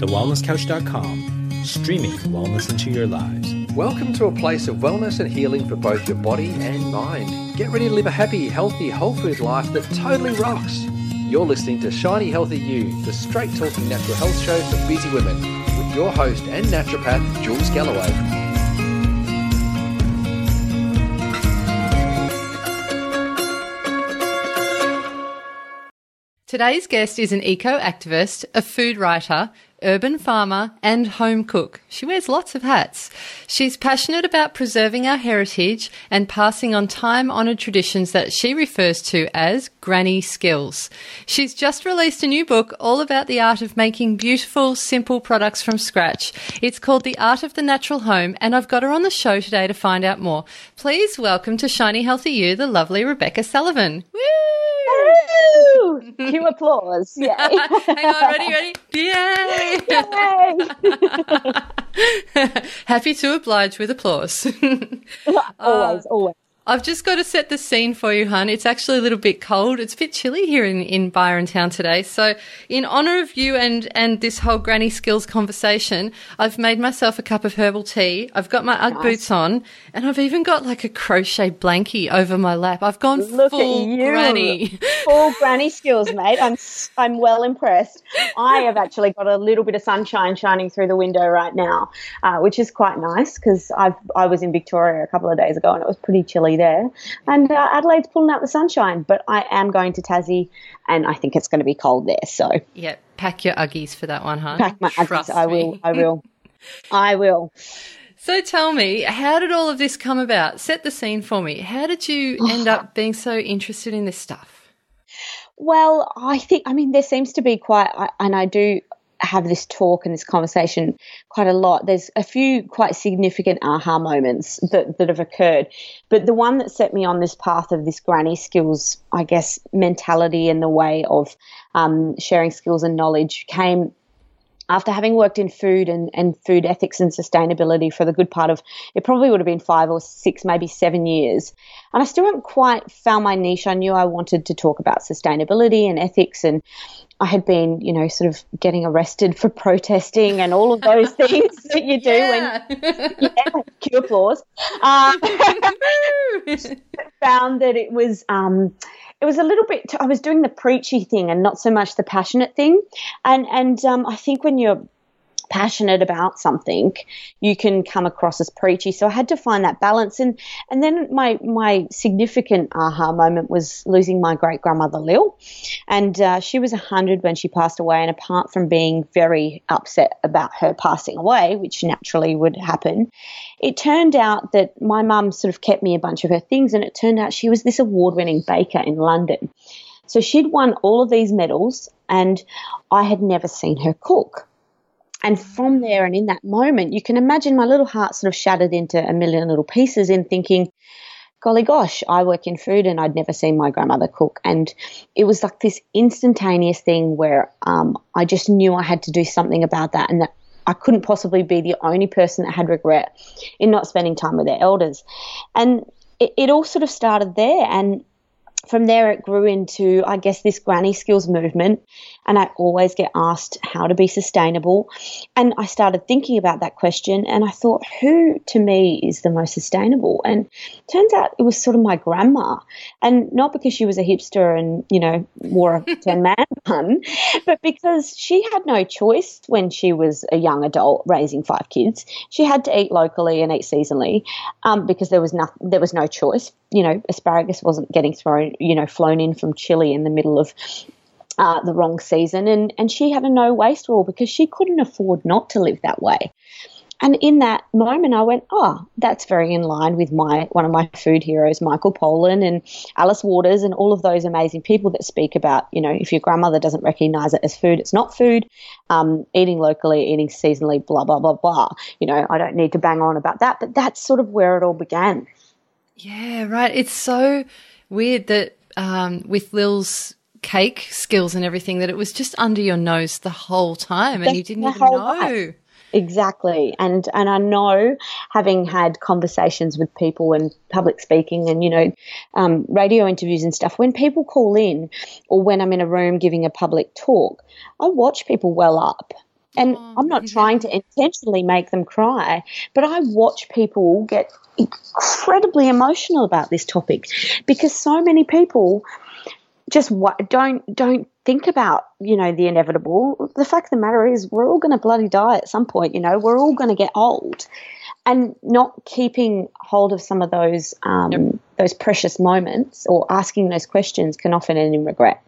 thewellnesscouch.com, streaming wellness into your lives. Welcome to a place of wellness and healing for both your body and mind. Get ready to live a happy, healthy, whole food life that totally rocks. You're listening to Shiny Healthy You, the straight talking natural health show for busy women, with your host and naturopath, Jules Galloway. Today's guest is an eco activist, a food writer, urban farmer, and home cook. She wears lots of hats. She's passionate about preserving our heritage and passing on time honoured traditions that she refers to as granny skills. She's just released a new book all about the art of making beautiful, simple products from scratch. It's called The Art of the Natural Home, and I've got her on the show today to find out more. Please welcome to Shiny Healthy You, the lovely Rebecca Sullivan. Woo! Woo! Cue applause. Yay. Hang on, ready, ready? Yay! Yay! Happy to oblige with applause. always, uh, always. I've just got to set the scene for you, hun. It's actually a little bit cold. It's a bit chilly here in, in Byron Town today. So, in honour of you and, and this whole granny skills conversation, I've made myself a cup of herbal tea. I've got my Ugg Nice. boots on, and I've even got like a crochet blankie over my lap. I've gone Look full at you. granny. Full granny skills, mate. I'm I'm well impressed. I have actually got a little bit of sunshine shining through the window right now, uh, which is quite nice because I was in Victoria a couple of days ago and it was pretty chilly there, and uh, Adelaide's pulling out the sunshine. But I am going to Tassie, and I think it's going to be cold there. So yeah, pack your Uggies for that one, hun. pack my Trust Uggies. I will. I will. I will. So tell me, how did all of this come about? Set the scene for me. How did you end up being so interested in this stuff? Well, I think, I mean, there seems to be quite, and I do have this talk and this conversation quite a lot. There's a few quite significant aha moments that, that have occurred. But the one that set me on this path of this granny skills, I guess, mentality and the way of um, sharing skills and knowledge came after having worked in food and, and food ethics and sustainability for the good part of it probably would have been five or six, maybe seven years. And I still haven't quite found my niche. I knew I wanted to talk about sustainability and ethics and I had been, you know, sort of getting arrested for protesting and all of those things that you do when yeah, cue applause. Uh, found that it was um, it was a little bit. I was doing the preachy thing and not so much the passionate thing. And and um, I think when you're passionate about something, you can come across as preachy. So I had to find that balance. And and then my my significant aha moment was losing my great grandmother Lil, and uh, she was hundred when she passed away. And apart from being very upset about her passing away, which naturally would happen, it turned out that my mum sort of kept me a bunch of her things, and it turned out she was this award-winning baker in London. So she'd won all of these medals, and I had never seen her cook. And from there and in that moment, you can imagine my little heart sort of shattered into a million little pieces in thinking, golly gosh, I work in food and I'd never seen my grandmother cook. And it was like this instantaneous thing where um, I just knew I had to do something about that and that I couldn't possibly be the only person that had regret in not spending time with their elders. And it, it all sort of started there. And from there, it grew into, I guess, this granny skills movement. And I always get asked how to be sustainable. And I started thinking about that question and I thought, who to me is the most sustainable? And turns out it was sort of my grandma. And not because she was a hipster and, you know, wore a 10 man bun, but because she had no choice when she was a young adult raising five kids. She had to eat locally and eat seasonally um, because there was, no, there was no choice. You know, asparagus wasn't getting thrown, you know, flown in from Chile in the middle of uh, the wrong season, and and she had a no waste rule because she couldn't afford not to live that way. And in that moment, I went, oh, that's very in line with my one of my food heroes, Michael Pollan and Alice Waters, and all of those amazing people that speak about, you know, if your grandmother doesn't recognize it as food, it's not food. Um, eating locally, eating seasonally, blah blah blah blah. You know, I don't need to bang on about that, but that's sort of where it all began. Yeah, right. It's so weird that um, with Lil's cake skills and everything, that it was just under your nose the whole time and you didn't even know. life. Exactly. And and I know having had conversations with people and public speaking and, you know, um, radio interviews and stuff, when people call in or when I'm in a room giving a public talk, I watch people well up. And I'm not trying to intentionally make them cry, but I watch people get incredibly emotional about this topic because so many people just don't don't think about you know the inevitable. The fact of the matter is, we're all going to bloody die at some point. You know, we're all going to get old, and not keeping hold of some of those um, yep. those precious moments or asking those questions can often end in regret.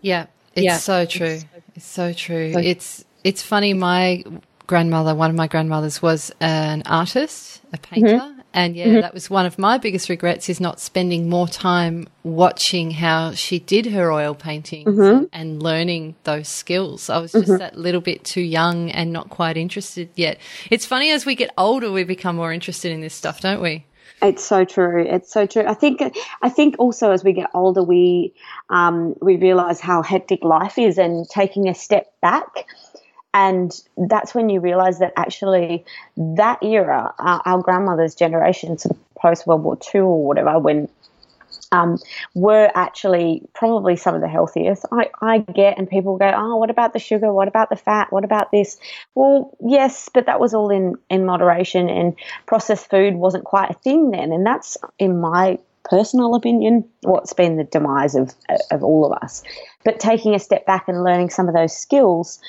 Yeah, it's yeah. so true. It's so true. It's it's funny. My grandmother, one of my grandmothers, was an artist, a painter, mm-hmm. And yeah, mm-hmm. that was one of my biggest regrets is not spending more time watching how she did her oil painting mm-hmm. and learning those skills. I was just mm-hmm. that little bit too young and not quite interested yet. It's funny as we get older, we become more interested in this stuff, don't we? It's so true. It's so true. I think. I think also as we get older, we um, we realize how hectic life is, and taking a step back and that's when you realize that actually that era, our, our grandmother's generation, sort of post World War II or whatever, when um, were actually probably some of the healthiest. I, I get, and people go, oh, what about the sugar? What about the fat? What about this? Well, yes, but that was all in, in moderation, and processed food wasn't quite a thing then. And that's, in my personal opinion, what's been the demise of, of all of us. But taking a step back and learning some of those skills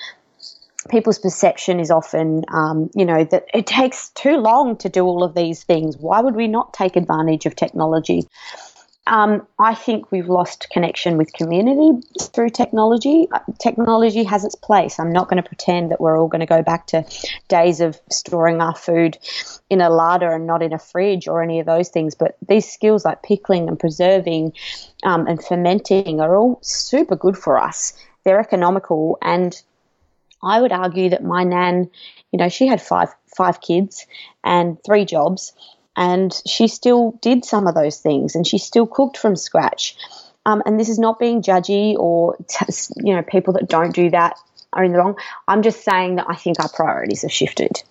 people's perception is often, um, you know, that it takes too long to do all of these things. Why would we not take advantage of technology? Um, I think we've lost connection with community through technology. Uh, technology has its place. I'm not going to pretend that we're all going to go back to days of storing our food in a larder and not in a fridge or any of those things. But these skills like pickling and preserving um, and fermenting are all super good for us. They're economical and I would argue that my nan, you know, she had five five kids and three jobs, and she still did some of those things, and she still cooked from scratch. Um, and this is not being judgy or you know people that don't do that are in the wrong. I'm just saying that I think our priorities have shifted,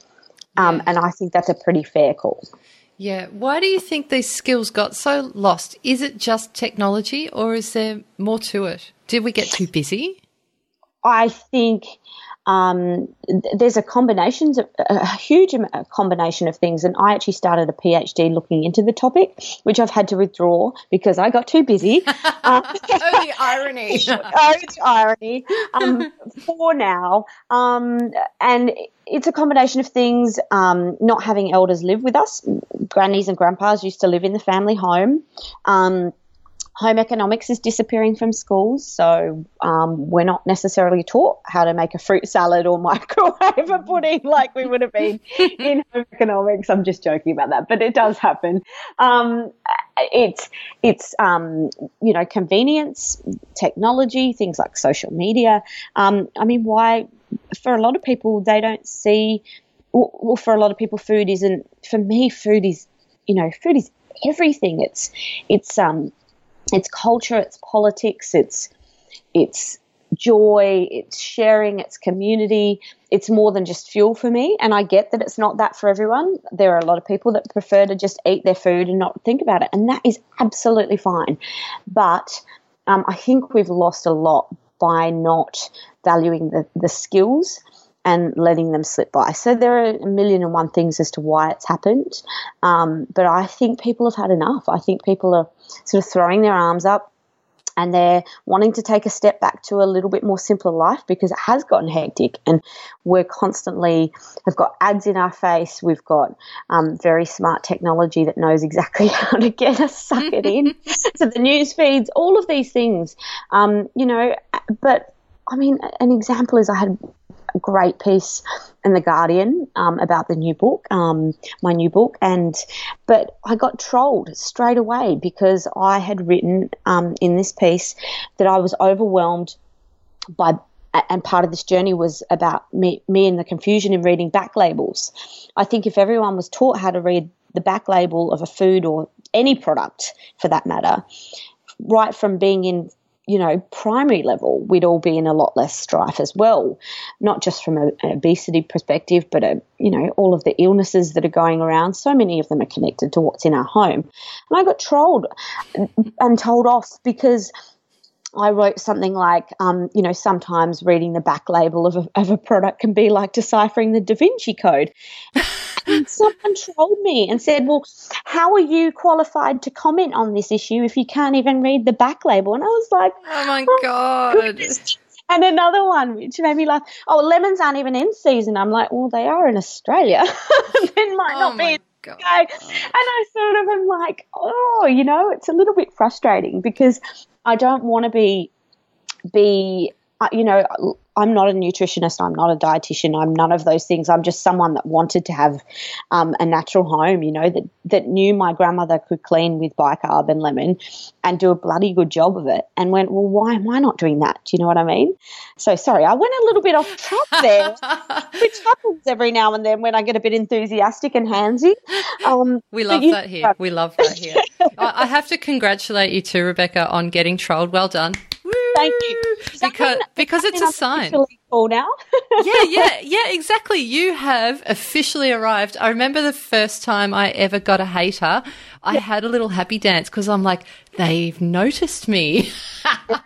um, and I think that's a pretty fair call. Yeah. Why do you think these skills got so lost? Is it just technology, or is there more to it? Did we get too busy? I think um, there's a combination, a huge combination of things. And I actually started a PhD looking into the topic, which I've had to withdraw because I got too busy. Um, oh, the irony! oh, the irony. Um, for now, um, and it's a combination of things. Um, not having elders live with us, grannies and grandpas used to live in the family home. Um, home economics is disappearing from schools, so um, we're not necessarily taught how to make a fruit salad or microwave a pudding like we would have been in home economics. I'm just joking about that, but it does happen. Um, it's it's um, you know convenience, technology, things like social media. Um, I mean, why for a lot of people they don't see. Well, for a lot of people, food isn't. For me, food is you know food is everything. It's it's um it's culture, it's politics, it's it's joy, it's sharing, it's community. It's more than just fuel for me. And I get that it's not that for everyone. There are a lot of people that prefer to just eat their food and not think about it. And that is absolutely fine. But um, I think we've lost a lot by not valuing the, the skills and letting them slip by. So there are a million and one things as to why it's happened. Um, but I think people have had enough. I think people are sort of throwing their arms up and they're wanting to take a step back to a little bit more simpler life because it has gotten hectic and we're constantly have got ads in our face we've got um, very smart technology that knows exactly how to get us suck it in to the news feeds all of these things um, you know but I mean, an example is I had great piece in the Guardian um, about the new book, um, my new book, and but I got trolled straight away because I had written um, in this piece that I was overwhelmed by. And part of this journey was about me, me and the confusion in reading back labels. I think if everyone was taught how to read the back label of a food or any product for that matter, right from being in you know, primary level, we'd all be in a lot less strife as well, not just from a, an obesity perspective, but, a, you know, all of the illnesses that are going around. So many of them are connected to what's in our home. And I got trolled and told off because I wrote something like, um, you know, sometimes reading the back label of a, of a product can be like deciphering the Da Vinci Code. and someone trolled me and said, Well, how are you qualified to comment on this issue if you can't even read the back label? And I was like, Oh my God. goodness. And another one which made me laugh. Oh, lemons aren't even in season. I'm like, well, they are in Australia. it might Oh not be. God. the And I sort of am like, oh, you know, it's a little bit frustrating because I don't want to be be uh, you know I'm not a nutritionist I'm not a dietitian I'm none of those things. I'm just someone that wanted to have um, a natural home you know that that knew my grandmother could clean with bicarb and lemon and do a bloody good job of it and went well why am I not doing that? Do you know what I mean? So sorry I went a little bit off track there which happens every now and then when I get a bit enthusiastic and handsy. Um, We love that here. We love that here. I, I have to congratulate you too, Rebecca, on getting trolled. Well done. Thank you. Woo! Does that Because mean- because it's that a mean I'm sign. officially cool now yeah, yeah, yeah, exactly. You have officially arrived. I remember the first time I ever got a hater, I had a little happy dance because I'm like, they've noticed me.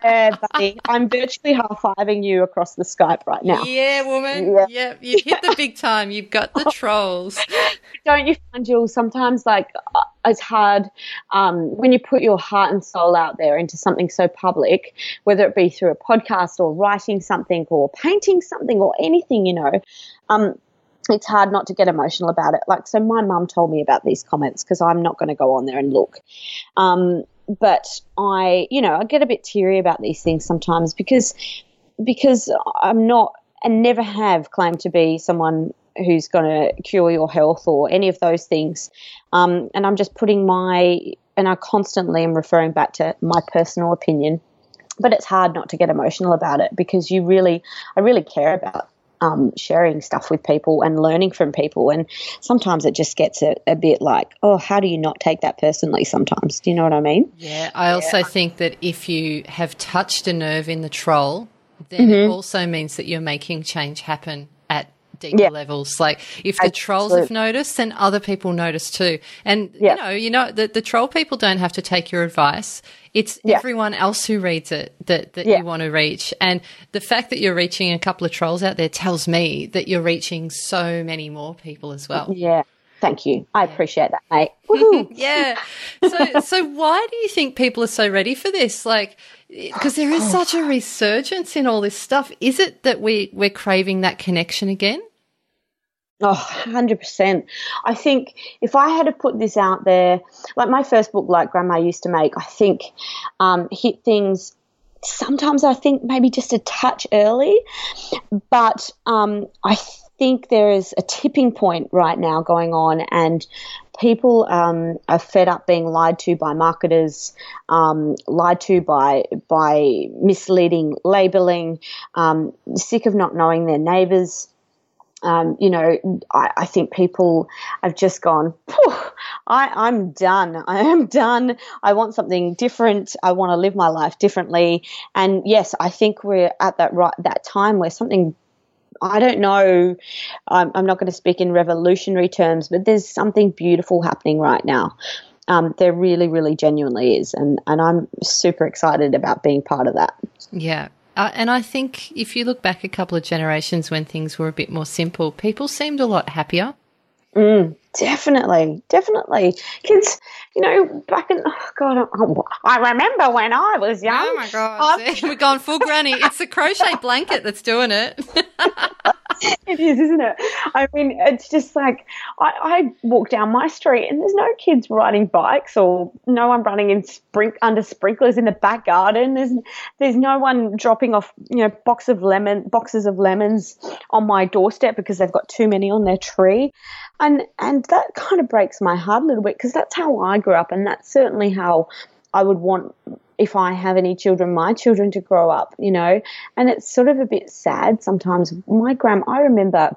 Yeah, buddy. I'm virtually high fiving you across the Skype right now. yeah, woman. Yeah. Yeah. you've hit the big time. You've got the trolls. Don't you find, Jules, sometimes like uh, it's hard um, when you put your heart and soul out there into something so public, whether it be through a podcast or writing something or painting something or anything, you know. Um, it's hard not to get emotional about it. Like, so my mum told me about these comments because I'm not going to go on there and look. Um, but I, you know, I get a bit teary about these things sometimes because because I'm not and never have claimed to be someone who's going to cure your health or any of those things. Um, and I'm just putting my and I constantly am referring back to my personal opinion. But it's hard not to get emotional about it because you really, I really care about um, sharing stuff with people and learning from people. And sometimes it just gets a, a bit like, oh, how do you not take that personally sometimes? Do you know what I mean? Yeah, I also think that if you have touched a nerve in the troll, then it also means that you're making change happen deeper Yeah. levels. Like if the trolls have noticed, then other people notice too. And Yeah. you know, you know, the, the troll people don't have to take your advice. It's Yeah. everyone else who reads it that, that you want to reach. And the fact that you're reaching a couple of trolls out there tells me that you're reaching so many more people as well. Yeah. Thank you. I appreciate that, mate. Yeah. So, so why do you think people are so ready for this? Like, because there is oh. such a resurgence in all this stuff. Is it that we we're craving that connection again? Oh, 100%. I think if I had to put this out there, like my first book, like Grandma used to make, I think um, hit things sometimes I think maybe just a touch early, but um, I think there is a tipping point right now going on, and people um, are fed up being lied to by marketers, um, lied to by by misleading labeling, um, sick of not knowing their neighbours. Um, you know, I, I think people have just gone, "Phew, I, I'm done. I am done. I want something different. I want to live my life differently. And yes, I think we're at that right that time where something I don't know. I'm, I'm not going to speak in revolutionary terms, but there's something beautiful happening right now. Um, there really, really genuinely is, and and I'm super excited about being part of that. Yeah. Uh, and I think if you look back a couple of generations when things were a bit more simple, people seemed a lot happier. Definitely, definitely. Kids, you know, back in oh God, I remember when I was young. Oh my god, Um, we're going full granny. It's the crochet blanket that's doing it. It is, isn't it? I mean, it's just like I, I walk down my street and there's no kids riding bikes or no one running in sprink under sprinklers in the back garden. There's there's no one dropping off you know box of lemon boxes of lemons on my doorstep because they've got too many on their tree, and and that kind of breaks my heart a little bit because that's how I grew up and that's certainly how I would want if I have any children, my children to grow up, you know. And it's sort of a bit sad sometimes. My grand, I remember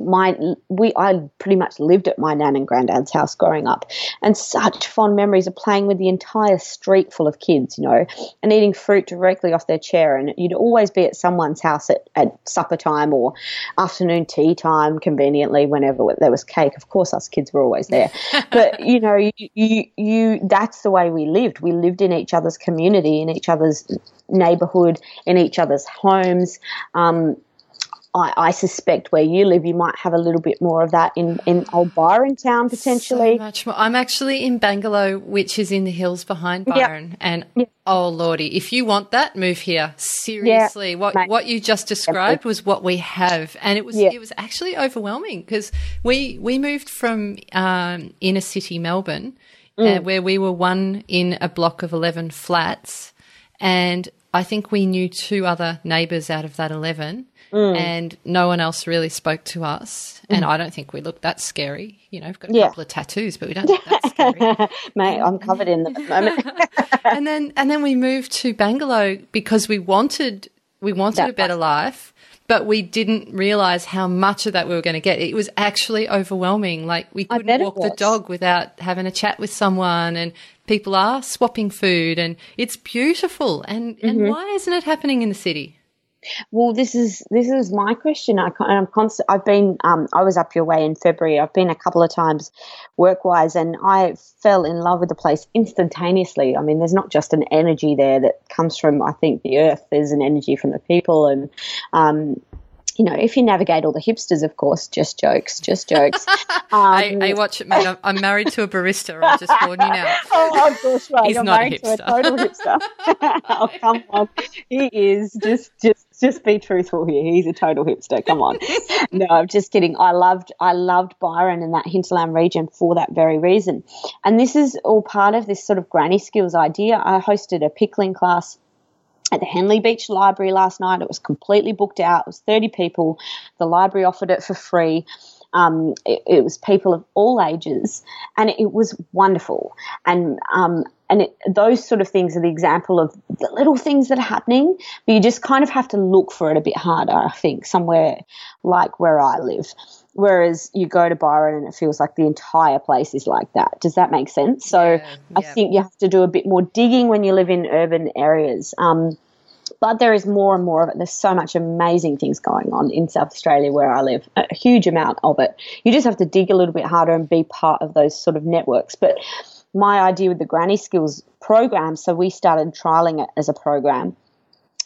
my we I pretty much lived at my nan and granddad's house growing up, and such fond memories of playing with the entire street full of kids, you know, and eating fruit directly off their chair. And you'd always be at someone's house at, at supper time or afternoon tea time, conveniently whenever there was cake. Of course, us kids were always there, but you know, you, you you that's the way we lived. We lived in each other's community, in each other's neighborhood, in each other's homes. Um, I, I, suspect where you live, you might have a little bit more of that in, in Old Byron Town potentially. So much more. I'm actually in Bangalow, which is in the hills behind Byron. Yep. And yep. oh lordy, if you want that, move here. Seriously, yeah, what mate. what you just described was what we have, and it was it was actually overwhelming because we we moved from um, inner city Melbourne, uh, mm. uh, where we were one in a block of eleven flats, and I think we knew two other neighbours out of that eleven Mm. And no one else really spoke to us. And mm. I don't think we look that scary. You know, we've got a yeah. couple of tattoos, but we don't look that scary. Mate, I'm covered in them at the moment. and then and then we moved to Bangalow because we wanted we wanted that a better life but we didn't realize how much of that we were going to get. It was actually overwhelming. Like we couldn't walk the dog without having a chat with someone and people are swapping food and it's beautiful. And, mm-hmm. and why isn't it happening in the city? Well, this is this is my question. I, am constant. I've been. Um, I was up your way in February. I've been a couple of times, work wise, and I fell in love with the place instantaneously. I mean, there's not just an energy there that comes from I think the earth. There's an energy from the people, and um, you know, if you navigate all the hipsters, of course, just jokes, just jokes. Um, I, I, watch it, mate. I'm married to a barista. I'll just warn you now. oh, of course, right. He's You're not married a hipster. to a total hipster. oh, come on. He is. Just, just, just be truthful here. He's a total hipster. Come on. no, I'm just kidding. I loved, I loved Byron and that hinterland region for that very reason. And this is all part of this sort of granny skills idea. I hosted a pickling class at the Henley Beach Library last night. It was completely booked out. It was 30 people. The library offered it for free. Um, it, it, was people of all ages, and it, it was wonderful. And um, and it, those sort of things are the example of the little things that are happening, but you just kind of have to look for it a bit harder. I think somewhere like where I live. Whereas you go to Byron and it feels like the entire place is like that. Does that make sense? So yeah, yeah. I think you have to do a bit more digging when you live in urban areas. Um, but there is more and more of it. There's so much amazing things going on in South Australia where I live, a huge amount of it. You just have to dig a little bit harder and be part of those sort of networks. But my idea with the Granny Skills program, so we started trialing it as a program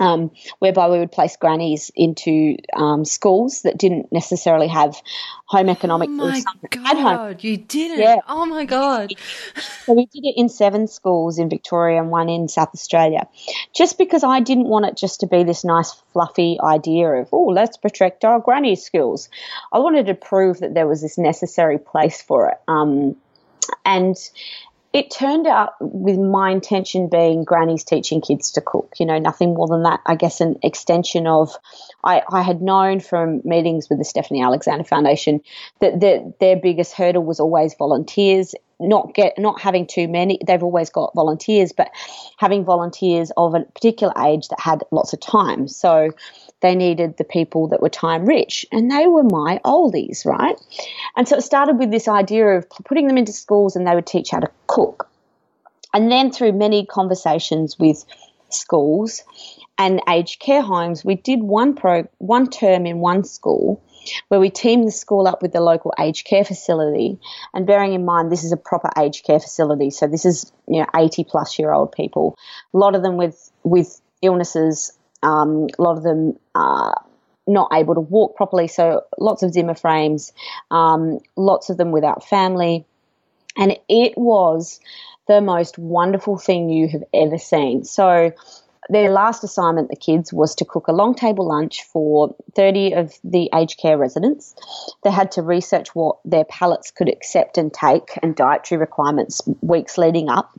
um, whereby we would place grannies into um, schools that didn't necessarily have home economics. Oh my god, you didn't! Yeah. Oh my god. so we did it in seven schools in Victoria and one in South Australia, just because I didn't want it just to be this nice fluffy idea of oh let's protect our granny skills. I wanted to prove that there was this necessary place for it. Um, and it turned out with my intention being grannies teaching kids to cook, you know, nothing more than that. I guess an extension of, I, I had known from meetings with the Stephanie Alexander Foundation that the, their biggest hurdle was always volunteers. Not get not having too many. They've always got volunteers, but having volunteers of a particular age that had lots of time. So they needed the people that were time rich, and they were my oldies, right? And so it started with this idea of putting them into schools and they would teach how to cook. And then through many conversations with schools and aged care homes, we did one pro one term in one school where we teamed the school up with the local aged care facility. And bearing in mind this is a proper aged care facility, so this is you know 80 plus year old people, a lot of them with with illnesses um, a lot of them are not able to walk properly, so lots of Zimmer frames, um, lots of them without family. And it was the most wonderful thing you have ever seen. So, their last assignment, the kids, was to cook a long table lunch for 30 of the aged care residents. They had to research what their palates could accept and take and dietary requirements weeks leading up.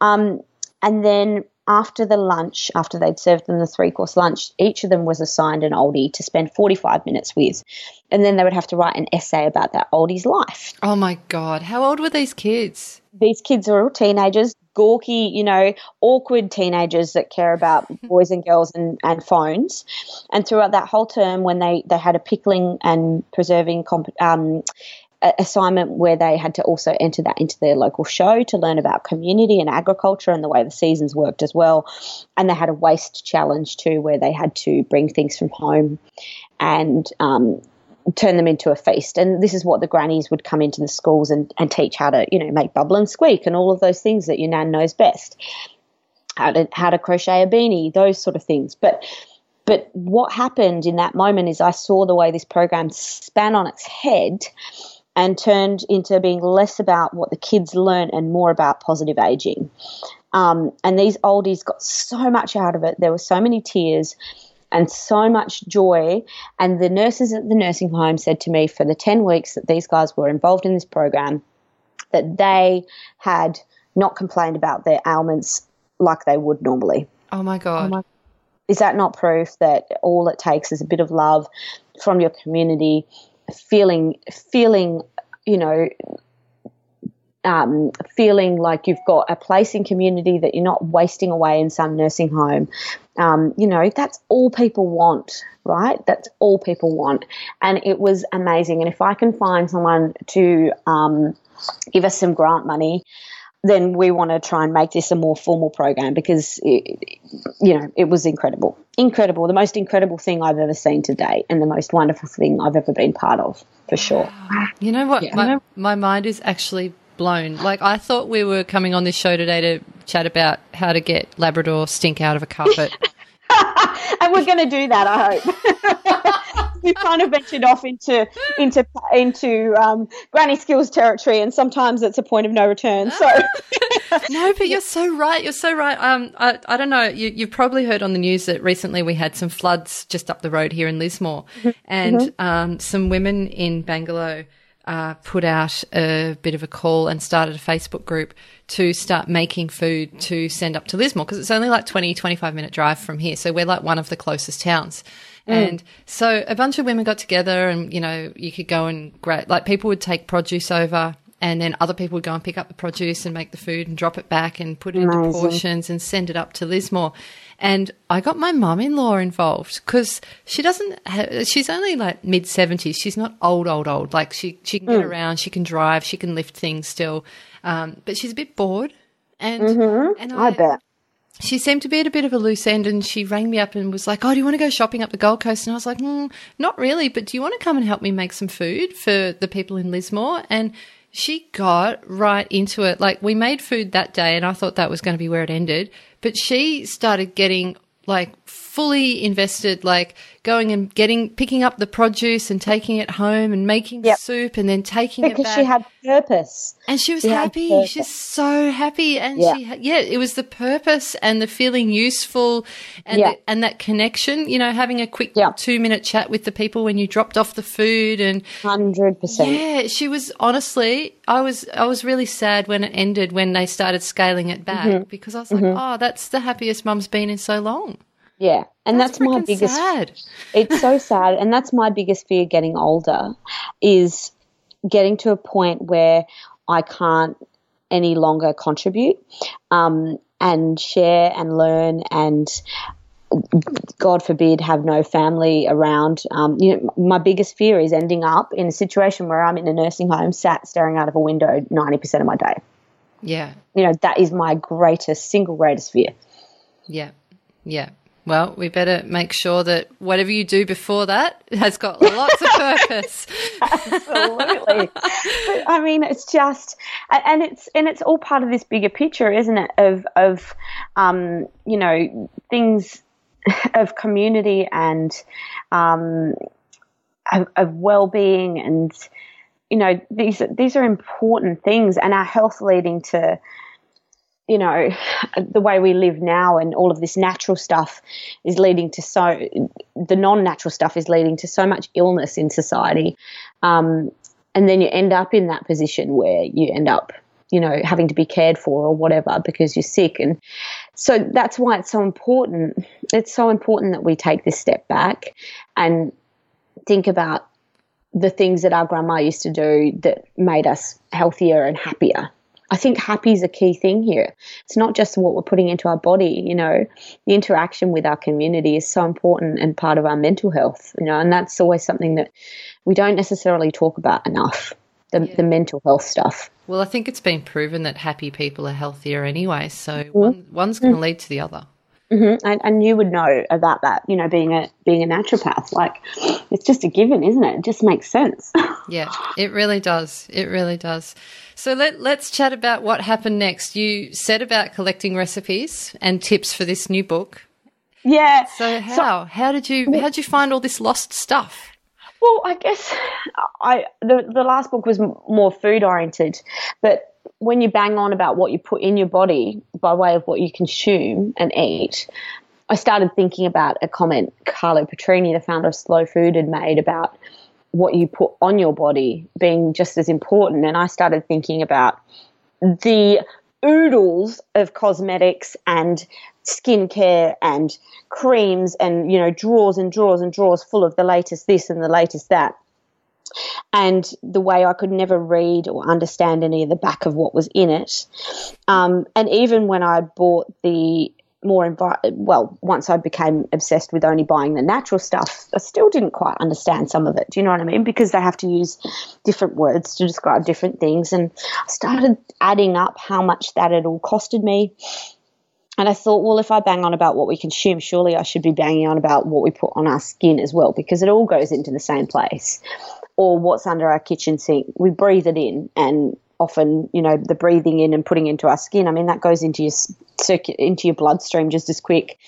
Um, and then after the lunch, after they'd served them the three course lunch, each of them was assigned an oldie to spend 45 minutes with. And then they would have to write an essay about that oldie's life. Oh my God. How old were these kids? These kids are all teenagers, gawky, you know, awkward teenagers that care about boys and girls and, and phones. And throughout that whole term, when they, they had a pickling and preserving comp- um, assignment where they had to also enter that into their local show to learn about community and agriculture and the way the seasons worked as well. And they had a waste challenge too, where they had to bring things from home and um, turn them into a feast. And this is what the grannies would come into the schools and, and teach how to, you know, make bubble and squeak and all of those things that your nan knows best. How to how to crochet a beanie, those sort of things. But but what happened in that moment is I saw the way this program span on its head and turned into being less about what the kids learn and more about positive aging. Um, and these oldies got so much out of it. There were so many tears and so much joy. And the nurses at the nursing home said to me for the 10 weeks that these guys were involved in this program that they had not complained about their ailments like they would normally. Oh my God. Oh my- is that not proof that all it takes is a bit of love from your community feeling feeling you know um, feeling like you've got a place in community that you're not wasting away in some nursing home. Um, you know, that's all people want, right? That's all people want. And it was amazing. And if I can find someone to um, give us some grant money, then we want to try and make this a more formal program because it, you know it was incredible. Incredible. The most incredible thing i've ever seen to date and the most wonderful thing i've ever been part of for sure. You know what? Yeah. my, my mind is actually blown. Like i thought we were coming on this show today to chat about how to get labrador stink out of a carpet. And we're going to do that i hope we've kind of ventured off into into into um, granny skills territory, and sometimes it's a point of no return. So, no, but you're so right. You're so right. Um, I, I don't know. You, you've probably heard on the news that recently we had some floods just up the road here in Lismore, mm-hmm. and mm-hmm. um, some women in Bangalow. Uh, put out a bit of a call and started a Facebook group to start making food to send up to Lismore because it's only like 20, 25 minute drive from here. So we're like one of the closest towns. Mm. And so a bunch of women got together and, you know, you could go and grab, like people would take produce over and then other people would go and pick up the produce and make the food and drop it back and put it Amazing. into portions and send it up to Lismore. And I got my mum-in-law involved because she doesn't. Have, she's only like mid seventies. She's not old, old, old. Like she she can get mm. around, she can drive, she can lift things still, um, but she's a bit bored. And mm-hmm. and I, I bet she seemed to be at a bit of a loose end and she rang me up and was like, Oh, do you want to go shopping up the Gold Coast? And I was like, mm, Not really, but do you want to come and help me make some food for the people in Lismore? And she got right into it. Like, we made food that day and I thought that was going to be where it ended. But she started getting like fully invested, like going and getting, picking up the produce and taking it home and making yep. soup and then taking because it back. she had purpose. And she was she happy. She's so happy. And yeah. she, yeah, it was the purpose and the feeling useful and, yeah. the, and that connection, you know, having a quick yeah. two minute chat with the people when you dropped off the food and 100%. Yeah, she was honestly, I was, I was really sad when it ended, when they started scaling it back mm-hmm. because I was like, mm-hmm. oh, that's the happiest mum's been in so long. Yeah, and that's, that's my biggest. Sad. It's so sad, and that's my biggest fear getting older, is getting to a point where I can't any longer contribute um, and share and learn and God forbid, have no family around. Um, you know, my biggest fear is ending up in a situation where I'm in a nursing home, sat staring out of a window ninety percent of my day. Yeah, you know that is my greatest, single greatest fear. Yeah, yeah. Well, we better make sure that whatever you do before that has got lots of purpose. Absolutely. I mean, it's just, and it's and it's all part of this bigger picture, isn't it? Of of, um, you know, things of community and um, of, of well being, and you know, these these are important things, and our health leading to you know, the way we live now and all of this natural stuff is leading to so, the non natural stuff is leading to so much illness in society. Um, and then you end up in that position where you end up, you know, having to be cared for or whatever because you're sick. And so that's why it's so important. It's so important that we take this step back and think about the things that our grandma used to do that made us healthier and happier I think happy is a key thing here. It's not just what we're putting into our body, you know, the interaction with our community is so important and part of our mental health, you know, and that's always something that we don't necessarily talk about enough the, yeah. the mental health stuff. Well, I think it's been proven that happy people are healthier anyway, so mm-hmm. one, one's going to mm-hmm. lead to the other. Mm-hmm. And, and, you would know about that, you know, being a being a naturopath. Like, it's just a given, isn't it? It just makes sense. yeah, it really does. It really does. So let let's chat about what happened next. You said about collecting recipes and tips for this new book. Yeah. So how so, how did you how did you find all this lost stuff? Well, I guess I the the last book was more food oriented, but when you bang on about what you put in your body by way of what you consume and eat, I started thinking about a comment Carlo Petrini, the founder of Slow Food, had made about what you put on your body being just as important. And I started thinking about the oodles of cosmetics and skincare and creams and you know drawers and drawers and drawers full of the latest this and the latest that and the way I could never read or understand any of the back of what was in it. Um, and even when I bought the more envi- well, once I became obsessed with only buying the natural stuff, I still didn't quite understand some of it. Do you know what I mean? Because they have to use different words to describe different things, and I started adding up how much that had all costed me. And I thought, well, if I bang on about what we consume, surely I should be banging on about what we put on our skin as well, because it all goes into the same place or what's under our kitchen sink. We breathe it in, and often, you know, the breathing in and putting into our skin. I mean, that goes into your circuit into your bloodstream just as quick.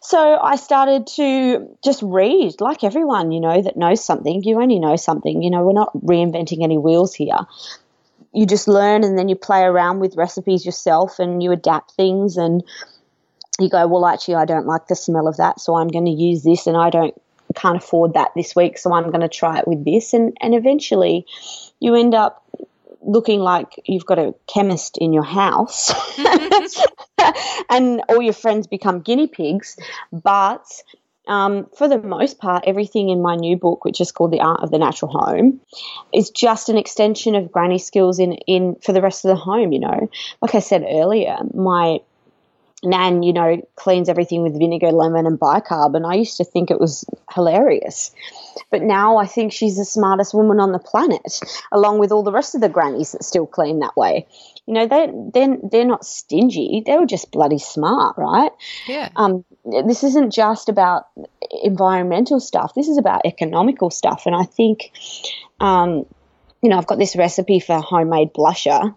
So I started to just read, like everyone, you know, that knows something. You only know something. You know, we're not reinventing any wheels here. You just learn and then you play around with recipes yourself and you adapt things and you go, well, actually, I don't like the smell of that, so I'm going to use this, and I don't can't afford that this week, so I'm going to try it with this. And, and eventually you end up looking like you've got a chemist in your house and all your friends become guinea pigs. But um, for the most part, everything in my new book, which is called The Art of the Natural Home, is just an extension of granny skills in, in for the rest of the home. You know, like I said earlier, my Nan, you know, cleans everything with vinegar, lemon, and bicarb. And I used to think it was hilarious. But now I think she's the smartest woman on the planet, along with all the rest of the grannies that still clean that way. You know, they they're, they're not stingy. They were just bloody smart, right? Yeah. Um, this isn't just about environmental stuff. This is about economical stuff. And I think, um, you know, I've got this recipe for homemade blusher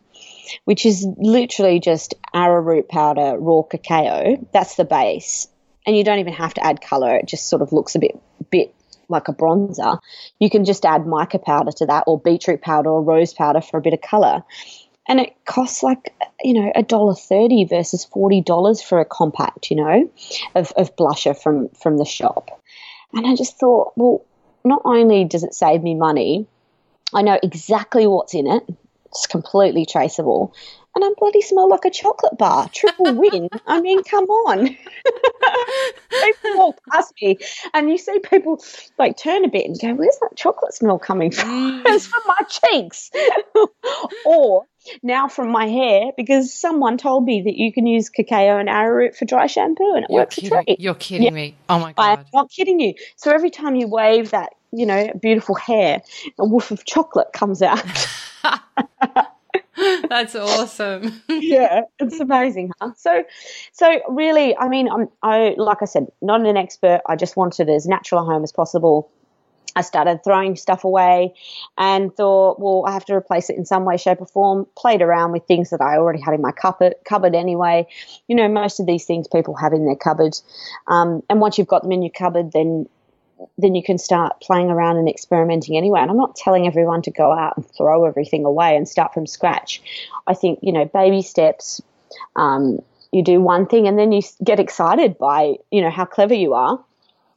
which is literally just arrowroot powder, raw cacao. That's the base. And you don't even have to add color. It just sort of looks a bit, bit like a bronzer. You can just add mica powder to that or beetroot powder or rose powder for a bit of color. And it costs like, you know, a dollar thirty versus forty dollars for a compact, you know, of, of blusher from, from the shop. And I just thought, well, not only does it save me money, I know exactly what's in it it's completely traceable. And I bloody smell like a chocolate bar. Triple win. I mean, come on. people walk past me and you see people like turn a bit and go, Where's that chocolate smell coming from? Mm. it's from my cheeks. or now from my hair because someone told me that you can use cacao and arrowroot for dry shampoo and it You're works kidding. a treat. You're kidding yeah. me. Oh my God. I'm not kidding you. So every time you wave that, you know, beautiful hair, a whiff of chocolate comes out. That's awesome. yeah, it's amazing, huh? So, so really, I mean, I'm, I like I said, not an expert. I just wanted as natural a home as possible. I started throwing stuff away and thought, well, I have to replace it in some way, shape, or form. Played around with things that I already had in my cupboard, cupboard anyway. You know, most of these things people have in their cupboard. Um, and once you've got them in your cupboard, then then you can start playing around and experimenting anyway. And I'm not telling everyone to go out and throw everything away and start from scratch. I think, you know, baby steps, um, you do one thing and then you get excited by, you know, how clever you are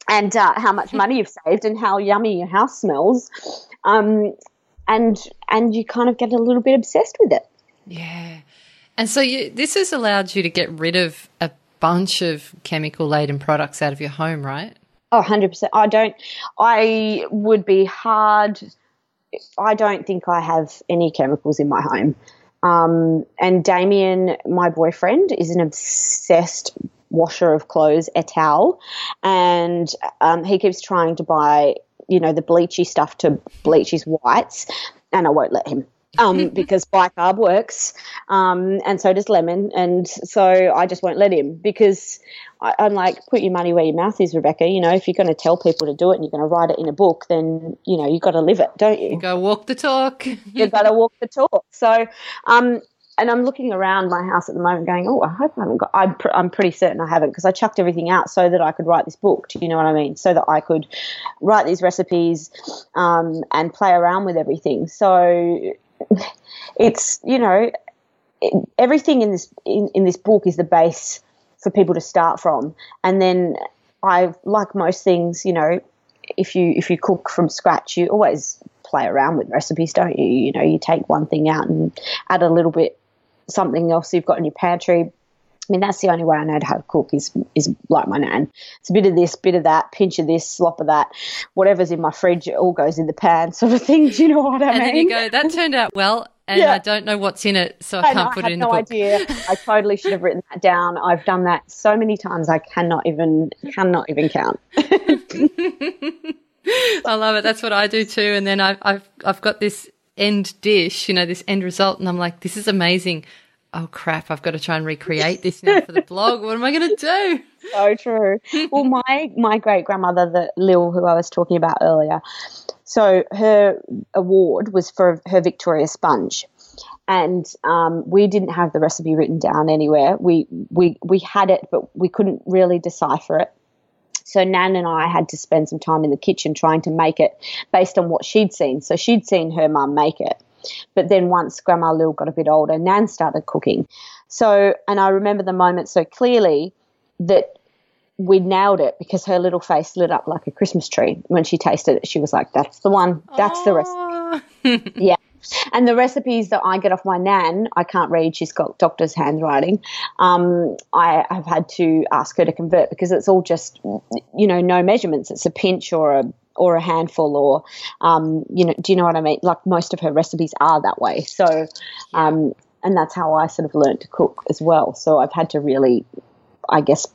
and uh, how much money you've saved and how yummy your house smells. Um, and, and you kind of get a little bit obsessed with it. Yeah. And so you, this has allowed you to get rid of a bunch of chemical laden products out of your home, right? Oh, 100%. I don't, I would be hard. I don't think I have any chemicals in my home. Um, and Damien, my boyfriend, is an obsessed washer of clothes et al. And um, he keeps trying to buy, you know, the bleachy stuff to bleach his whites, and I won't let him. Um, because bicarb works, um, and so does lemon, and so I just won't let him because I, am like, put your money where your mouth is, Rebecca. You know, if you're going to tell people to do it and you're going to write it in a book, then you know you've got to live it, don't you? you go walk the talk. you've got to walk the talk. So, um, and I'm looking around my house at the moment, going, "Oh, I hope I haven't got." I'm, pr- I'm pretty certain I haven't because I chucked everything out so that I could write this book. Do you know what I mean? So that I could write these recipes um, and play around with everything. So it's you know it, everything in this in, in this book is the base for people to start from, and then I like most things, you know, if you if you cook from scratch, you always play around with recipes, don't you? You know, you take one thing out and add a little bit something else you've got in your pantry. I mean, that's the only way I know how to cook is is like my nan. It's a bit of this, bit of that, pinch of this, slop of that, whatever's in my fridge, it all goes in the pan, sort of thing. Do you know what I and mean? then you go, that turned out well, and Yeah. I don't know what's in it, so I I, can't know, put I it in no the book. idea. I totally should have written that down. I've done that so many times. I cannot even cannot even count. I love it. That's what I do too. And then I've I've I've got this end dish, you know, this end result, and I'm like, this is amazing. Oh crap! I've got to try and recreate this now for the blog. What am I going to do? so true. Well, my my great grandmother, the Lil, who I was talking about earlier, so her award was for her Victoria sponge, and um, we didn't have the recipe written down anywhere. We we we had it, but we couldn't really decipher it. So Nan and I had to spend some time in the kitchen trying to make it based on what she'd seen. So she'd seen her mum make it. But then once Grandma Lil got a bit older, Nan started cooking. So, and I remember the moment so clearly that we nailed it because her little face lit up like a Christmas tree when she tasted it. She was like, "That's the one. That's the recipe." Oh. Yeah. And the recipes that I get off my nan, I can't read. She's got doctor's handwriting. Um, I have had to ask her to convert because it's all just, you know, no measurements. It's a pinch or a or a handful or, um, you know, do you know what I mean? Like most of her recipes are that way. So, um, and that's how I sort of learned to cook as well. So I've had to really I guess,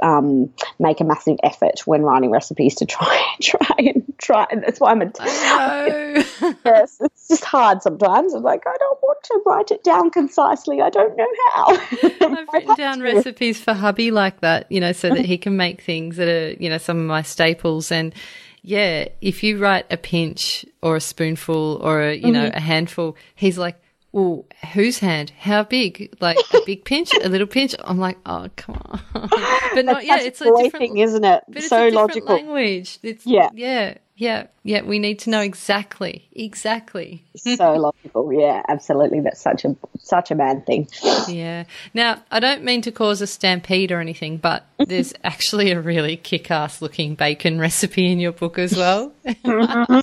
um, make a massive effort when writing recipes to try and try and try. And that's why I'm a yes, it's just hard sometimes. I'm like, I don't want to write it down concisely. I don't know how. I've written down recipes for hubby like that, you know, so that he can make things that are, you know, some of my staples. And yeah, if you write a pinch or a spoonful or a, you know, Mm-hmm. a handful, he's like, well, whose hand? How big? Like a big pinch, a little pinch? I'm like, oh, come on. but not, yeah, it's a different thing, isn't it? But it's so logical. language. It's Yeah. yeah, yeah, yeah. We need to know exactly, exactly. so logical. Yeah, absolutely. That's such a such a man thing. Yeah. Now, I don't mean to cause a stampede or anything, but there's actually a really kick-ass looking bacon recipe in your book as well. I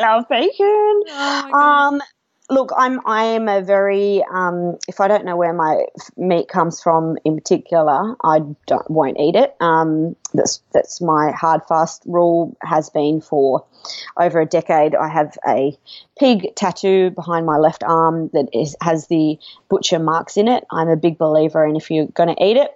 love bacon. Oh um, look, I'm I am a very um, if I don't know where my meat comes from in particular, I don't won't eat it. Um, that's that's my hard fast rule has been for over a decade. I have a pig tattoo behind my left arm that is has the butcher marks in it. I'm a big believer in if you're going to eat it,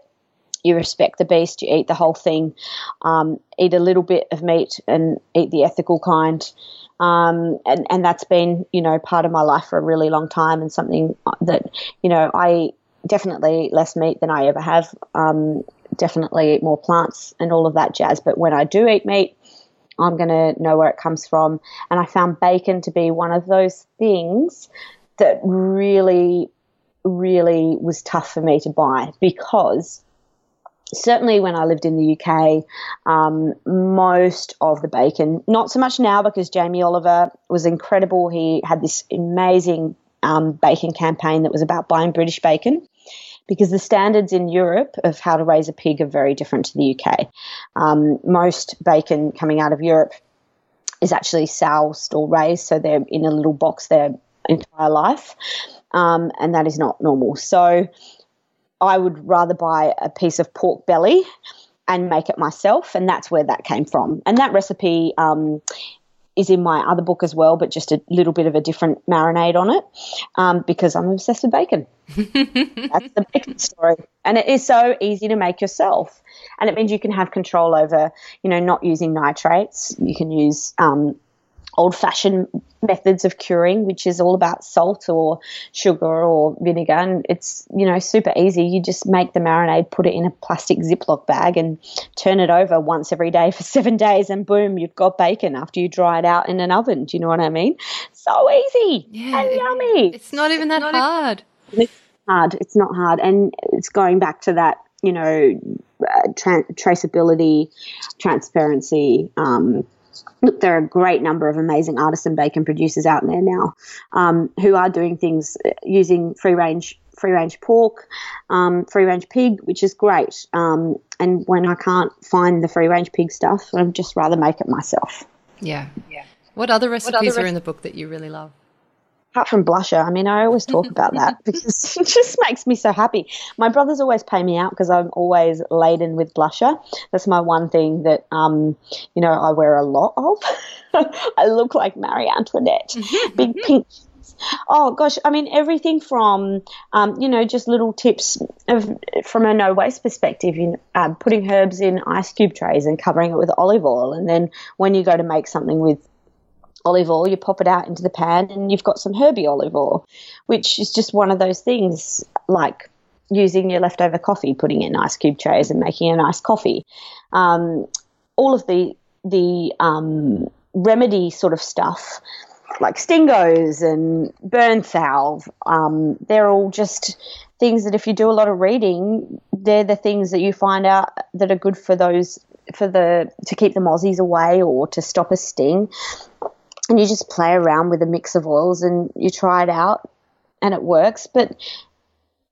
you respect the beast, you eat the whole thing, um, eat a little bit of meat and eat the ethical kind. Um, and, and that's been, you know, part of my life for a really long time and something that, you know, I definitely less meat than I ever have. Um, definitely eat more plants and all of that jazz. But when I do eat meat, I'm going to know where it comes from. And I found bacon to be one of those things that really, really was tough for me to buy because certainly when I lived in the UK, um, most of the bacon, not so much now because Jamie Oliver was incredible. He had this amazing um, bacon campaign that was about buying British bacon. Because the standards in Europe of how to raise a pig are very different to the UK. Um, most bacon coming out of Europe is actually soused or raised, so they're in a little box their entire life, um, and that is not normal. So I would rather buy a piece of pork belly and make it myself, and that's where that came from. And that recipe um, is in my other book as well, but just a little bit of a different marinade on it um, because I'm obsessed with bacon. That's the bacon story. And it is so easy to make yourself. And it means you can have control over, you know, not using nitrates. You can use um, old fashioned methods of curing, which is all about salt or sugar or vinegar. And it's, you know, super easy. You just make the marinade, put it in a plastic Ziploc bag and turn it over once every day for seven days, and boom, you've got bacon after you dry it out in an oven. Do you know what I mean? So easy Yeah, and yummy. It's not even that hard. It's hard. It's not hard. And it's going back to that, you know, uh, tra- traceability, transparency. Um, look, there are a great number of amazing artisan bacon producers out there now um, who are doing things uh, using free range. Free range pork, um, free range pig, which is great. Um, and when I can't find the free range pig stuff, I'd just rather make it myself. Yeah. Yeah. What other recipes are in the book that you really love? Apart from blusher, I mean, I always talk about that because it just makes me so happy. My brothers always pay me out because I'm always laden with blusher. That's my one thing that, um, you know, I wear a lot of. I look like Marie Antoinette, big pink. Oh gosh, I mean everything from um, you know just little tips of from a no waste perspective. You know, uh, putting herbs in ice cube trays and covering it with olive oil, and then when you go to make something with olive oil, you pop it out into the pan and you've got some herby olive oil, which is just one of those things like using your leftover coffee, putting it in ice cube trays and making a nice coffee. Um, all of the the um, remedy sort of stuff, like stingos and burn salve, um, they're all just things that if you do a lot of reading, they're the things that you find out that are good for those for the to keep the mozzies away or to stop a sting and you just play around with a mix of oils and you try it out and it works. But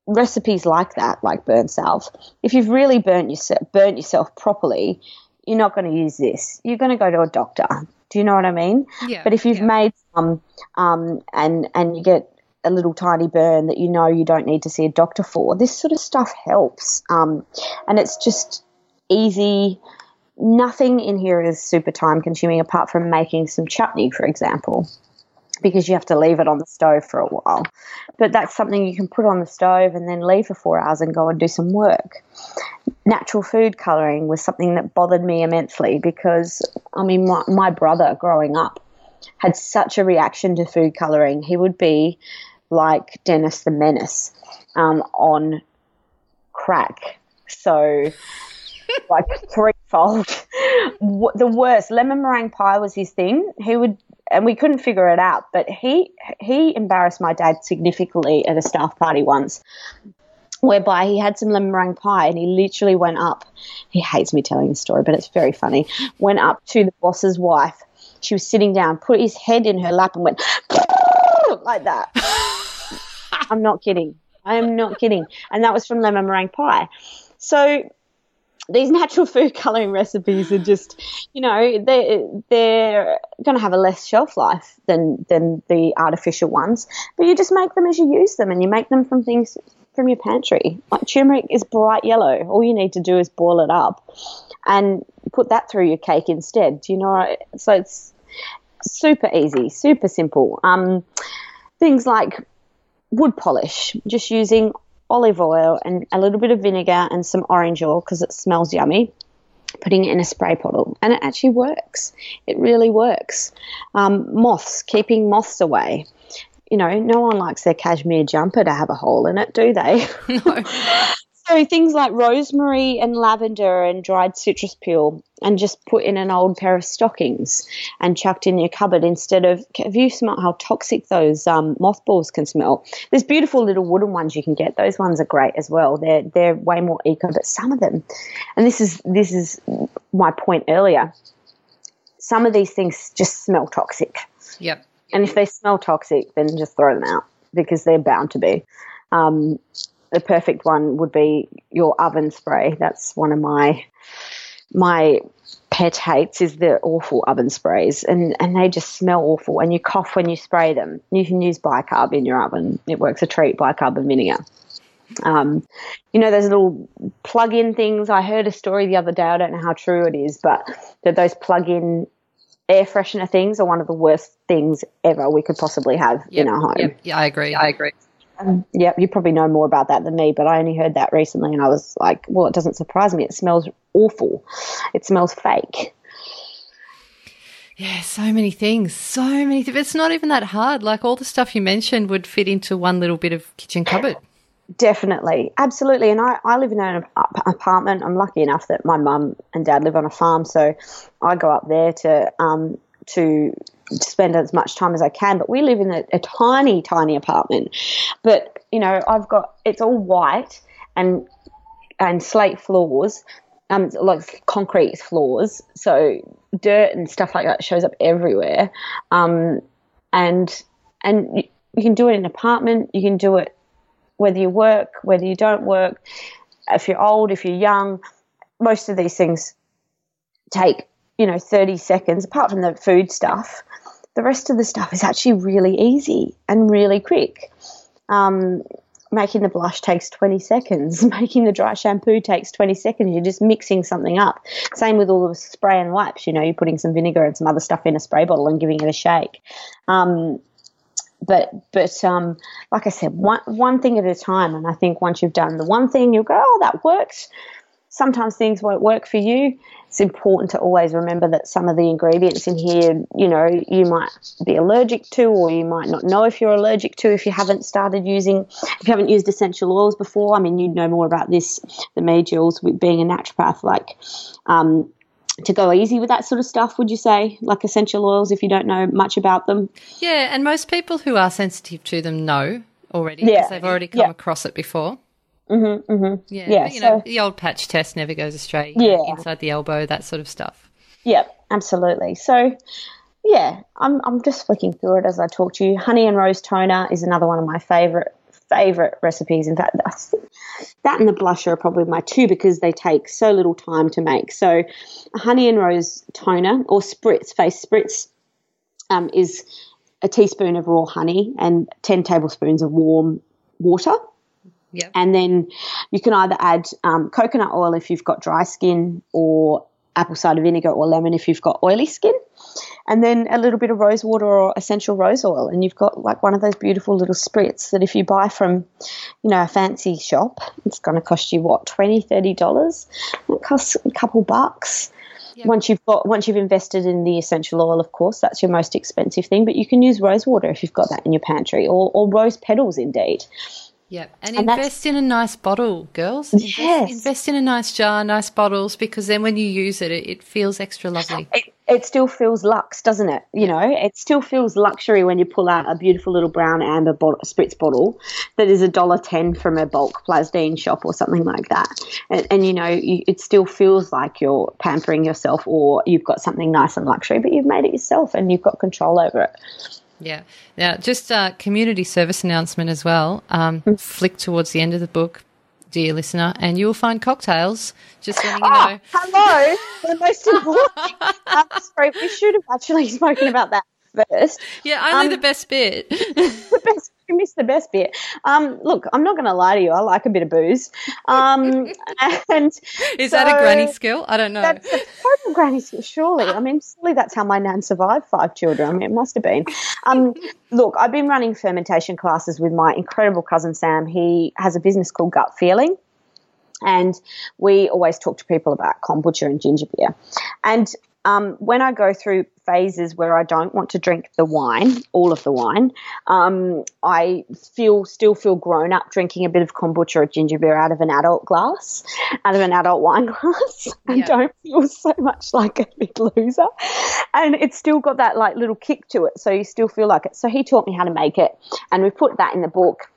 recipes like that, like burn salve, if you've really burnt yourself, burnt yourself properly, you're not going to use this. You're going to go to a doctor. Do you know what I mean? Yeah, But if you've yeah. made some um, and and you get a little tiny burn that you know you don't need to see a doctor for, this sort of stuff helps. Um, and it's just easy nothing in here is super time consuming apart from making some chutney, for example, because you have to leave it on the stove for a while. But that's something you can put on the stove and then leave for four hours and go and do some work. Natural food colouring was something that bothered me immensely because, I mean, my, my brother growing up had such a reaction to food colouring. He would be like Dennis the Menace um, on crack. So like threefold. The worst lemon meringue pie was his thing. He would, and we couldn't figure it out. But he he embarrassed my dad significantly at a staff party once, whereby he had some lemon meringue pie and he literally went up. He hates me telling the story, but it's very funny. Went up to the boss's wife. She was sitting down, put his head in her lap, and went like that. I'm not kidding. I am not kidding. And that was from lemon meringue pie. So these natural food coloring recipes are just, you know, they they're going to have a less shelf life than than the artificial ones. But you just make them as you use them, and you make them from things from your pantry. Like turmeric is bright yellow. All you need to do is boil it up and put that through your cake instead. Do you know? So it's super easy, super simple. Um, things like wood polish, just using olive oil and a little bit of vinegar and some orange oil because it smells yummy. Putting it in a spray bottle, and it actually works. It really works. Um, moths, keeping moths away. You know, no one likes their cashmere jumper to have a hole in it, do they? So things like rosemary and lavender and dried citrus peel, and just put in an old pair of stockings and chucked in your cupboard instead of. Have you smelt how toxic those um, mothballs can smell? There's beautiful little wooden ones you can get. Those ones are great as well. They're they're way more eco, but some of them, and this is this is my point earlier. Some of these things just smell toxic. Yep. And if they smell toxic, then just throw them out because they're bound to be. Um, the perfect one would be your oven spray. That's one of my my pet hates is the awful oven sprays, and and they just smell awful. And you cough when you spray them. You can use bicarb in your oven. It works a treat. Bicarb and vinegar. Um, you know those little plug-in things. I heard a story the other day. I don't know how true it is, but that those plug-in air freshener things are one of the worst things ever we could possibly have Yep, in our home. yep, yeah, I agree. I agree. Um, yep, you probably know more about that than me, but I only heard that recently and I was like, well, it doesn't surprise me. It smells awful. It smells fake. Yeah, so many things. So many things. It's not even that hard. Like all the stuff you mentioned would fit into one little bit of kitchen cupboard. Definitely, absolutely. And I, I live in an apartment. I'm lucky enough that my mum and dad live on a farm, so I go up there to um, to spend as much time as I can. But we live in a, a tiny, tiny apartment. But you know, I've got it's all white and and slate floors, um, like concrete floors. So dirt and stuff like that shows up everywhere. Um, and and you, you can do it in an apartment. You can do it whether you work, whether you don't work, if you're old, if you're young, most of these things take, you know, 30 seconds, apart from the food stuff. The rest of the stuff is actually really easy and really quick. Um, making the blush takes 20 seconds. Making the dry shampoo takes 20 seconds. You're just mixing something up. Same with all the spray and wipes. You know, you're putting some vinegar and some other stuff in a spray bottle and giving it a shake. Um, but but um, like I said, one one thing at a time. And I think once you've done the one thing, you'll go, oh, that works. Sometimes things won't work for you. It's important to always remember that some of the ingredients in here, you know, you might be allergic to, or you might not know if you're allergic to if you haven't started using, if you haven't used essential oils before. I mean, you'd know more about this than me, Jules, with being a naturopath. Like, um, to go easy with that sort of stuff, would you say? Like essential oils, if you don't know much about them? Yeah, and most people who are sensitive to them know already Yeah. because they've already come Yeah. across it before. Mm-hmm, mm-hmm. Yeah, Yeah, but, you know, so- the old patch test never goes astray. know, Yeah. inside the elbow, that sort of stuff. Yep, absolutely. So, yeah, I'm I'm just flicking through it as I talk to you. Honey and rose toner is another one of my favorite favorite recipes. In fact, that's, that and the blusher are probably my two because they take so little time to make. So, a honey and rose toner or spritz face spritz um, is a teaspoon of raw honey and ten tablespoons of warm water. Yep. And then you can either add um, coconut oil if you've got dry skin, or apple cider vinegar or lemon if you've got oily skin. And then a little bit of rose water or essential rose oil. And you've got like one of those beautiful little spritz that if you buy from, you know, a fancy shop, it's going to cost you what, $20, $30? It costs a couple bucks. Once you've got, once you've invested in the essential oil, of course, that's your most expensive thing. But you can use rose water if you've got that in your pantry, or, or rose petals, indeed. Yep. And, And invest in a nice bottle, girls. Invest, Yes. invest in a nice jar, nice bottles, because then when you use it, it, it feels extra lovely. it, it still feels luxe, doesn't it? You know, it still feels luxury when you pull out a beautiful little brown amber bottle, spritz bottle that is a dollar ten from a bulk Plasdine shop or something like that. And, and you know, you, it still feels like you're pampering yourself, or you've got something nice and luxury, but you've made it yourself and you've got control over it. Yeah. Now, just a community service announcement as well. Um, flick towards the end of the book, dear listener, and you will find cocktails. Just letting you know. Hello, the most important. Um, sorry, we should have actually spoken about that first. Yeah, only Um, the best bit. the best you missed the best bit. Um, look, I'm not going to lie to you. I like a bit of booze. Um, and Is that a granny skill? I don't know. That's a total granny skill, surely. I mean, surely that's how my nan survived five children. I mean, it must have been. Um, look, I've been running fermentation classes with my incredible cousin Sam. He has a business called Gut Feeling. And we always talk to people about kombucha and ginger beer. And um, when I go through phases where I don't want to drink the wine, all of the wine, um, I feel still feel grown up drinking a bit of kombucha or ginger beer out of an adult glass, out of an adult wine glass, and Yeah. don't feel so much like a big loser. And it's still got that like little kick to it, so you still feel like it. So he taught me how to make it, and we put that in the book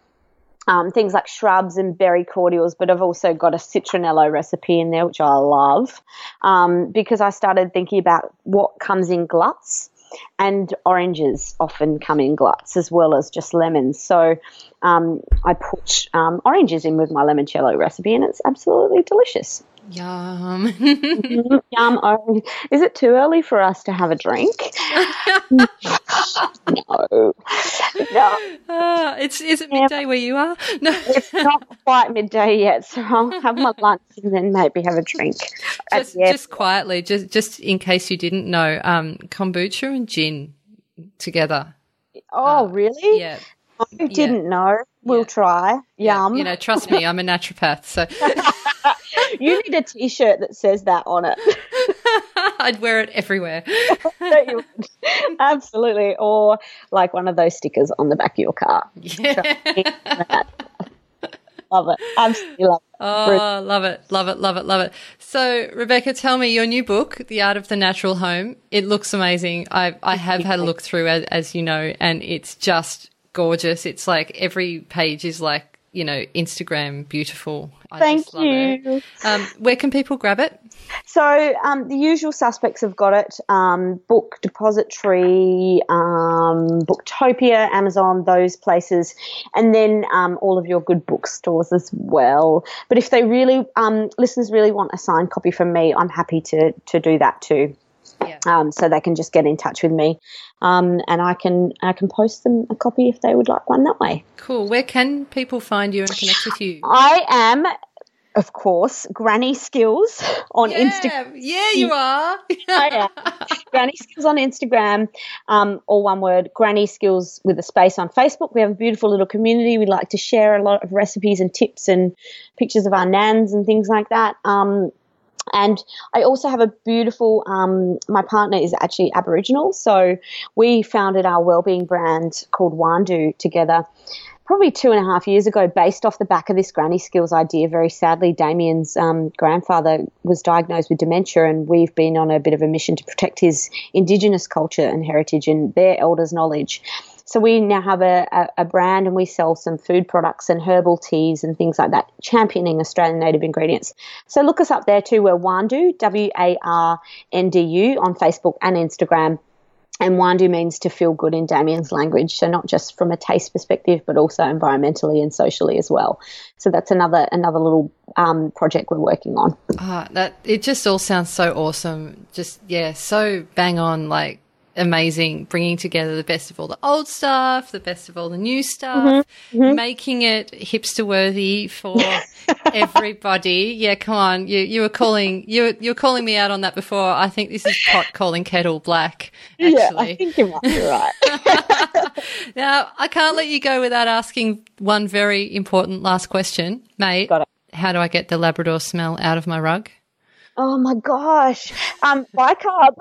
um, things like shrubs and berry cordials, but I've also got a citronello recipe in there, which I love, um, because I started thinking about what comes in gluts. And oranges often come in gluts as well as just lemons. So um, I put um, oranges in with my limoncello recipe, and it's absolutely delicious. Yum. Yum! Oh, is it too early for us to have a drink? no, no, Ah, it's is it midday where you are? No. it's not quite midday yet, so I'll have my lunch and then maybe have a drink. just, just quietly, just just in case you didn't know, um, kombucha and gin together. oh, really? Yeah, I didn't know. We'll Yeah. try. Yum. You know, trust me, I'm a naturopath, so you need a T-shirt that says that on it. I'd wear it everywhere. Absolutely. Or like one of those stickers on the back of your car. Yeah. Love it. Absolutely love it. Oh, love it, love it, love it, love it. So, Rebecca, tell me your new book, The Art of the Natural Home. It looks amazing. I I have had a look through, as, as you know, and it's just gorgeous. It's like every page is like you know Instagram beautiful. I Thank just love it. you. Um, where can people grab it? So um, the usual suspects have got it: um, Book Depository, um, Booktopia, Amazon, those places, and then um, all of your good bookstores as well. But if they really, um, listeners really want a signed copy from me, I'm happy to to do that too. Yeah. Um, so they can just get in touch with me, um, and I can I can post them a copy if they would like one that way. Cool. Where can people find you and connect with you? I am, of course, Granny Skills on Instagram. Yeah, yeah, you are. I am. Granny Skills on Instagram, um, all one word. Granny Skills with a space on Facebook. We have a beautiful little community. We like to share a lot of recipes and tips and pictures of our nans and things like that. Um, and I also have a beautiful. Um, my partner is actually Aboriginal, so we founded our wellbeing brand called Warndu together probably two and a half years ago, based off the back of this granny skills idea. Very sadly, Damien's um, grandfather was diagnosed with dementia, and we've been on a bit of a mission to protect his Indigenous culture and heritage and their elders' knowledge. So we now have a, a, a brand and we sell some food products and herbal teas and things like that, championing Australian native ingredients. So look us up there too. We're Warndu, W A R N D U, on Facebook and Instagram. And Warndu means to feel good in Damien's language, so not just from a taste perspective, but also environmentally and socially as well. So that's another another little um, project we're working on. Ah, that it just all sounds so awesome. Just yeah, so bang on, like amazing, bringing together the best of all the old stuff, the best of all the new stuff, mm-hmm, mm-hmm. making it hipster worthy for everybody. Yeah, come on, you you were calling you you were calling me out on that before. I think this is pot calling kettle black. Actually, I think you might be right. now I can't let you go without asking one very important last question, mate. Got it. How do I get the Labrador smell out of my rug? Oh my gosh, um, bicarb.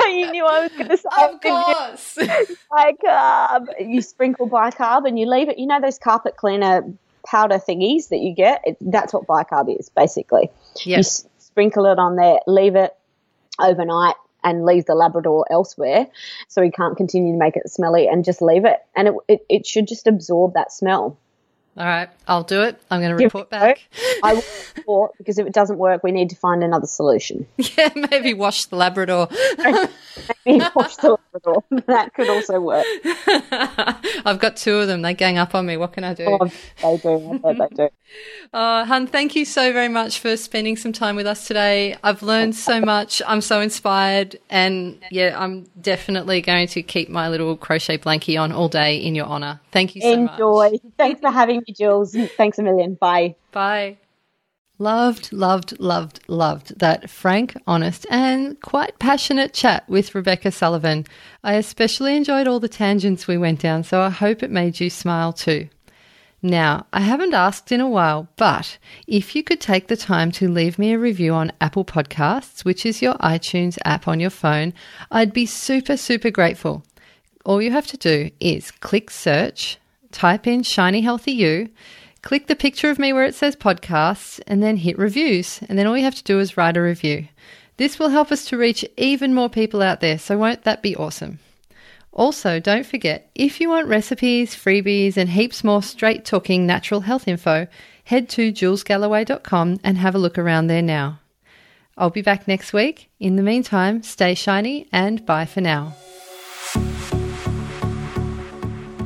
you knew I was going to say Of course. bicarb. You sprinkle bicarb and you leave it. You know those carpet cleaner powder thingies that you get. It, that's what bicarb is basically. You s- sprinkle it on there, leave it overnight, and leave the Labrador elsewhere, so he can't continue to make it smelly, and just leave it, and it it, it should just absorb that smell. All right, I'll do it. I'm going to report back. I will report because if it doesn't work, we need to find another solution. Yeah, maybe wash the Labrador. Maybe wash the Labrador. that could also work. I've got two of them. They gang up on me. What can I do? Oh, they do. I bet they do. Oh, hun, thank you so very much for spending some time with us today. I've learned so much. I'm so inspired. And yeah, I'm definitely going to keep my little crochet blankie on all day in your honor. Thank you so much. Enjoy. Thanks for having me, Jules. Thanks a million. Bye. Bye. Loved, loved, loved, loved that frank, honest, and quite passionate chat with Rebecca Sullivan. I especially enjoyed all the tangents we went down, so I hope it made you smile too. Now, I haven't asked in a while, but if you could take the time to leave me a review on Apple Podcasts, which is your iTunes app on your phone, I'd be super, super grateful. All you have to do is click search, type in Shiny Healthy You, click the picture of me where it says podcasts, and then hit reviews. And then all you have to do is write a review. This will help us to reach even more people out there, so won't that be awesome? Also, don't forget, if you want recipes, freebies, and heaps more straight talking natural health info, head to julesgalloway.com and have a look around there now. I'll be back next week. In the meantime, stay shiny and bye for now.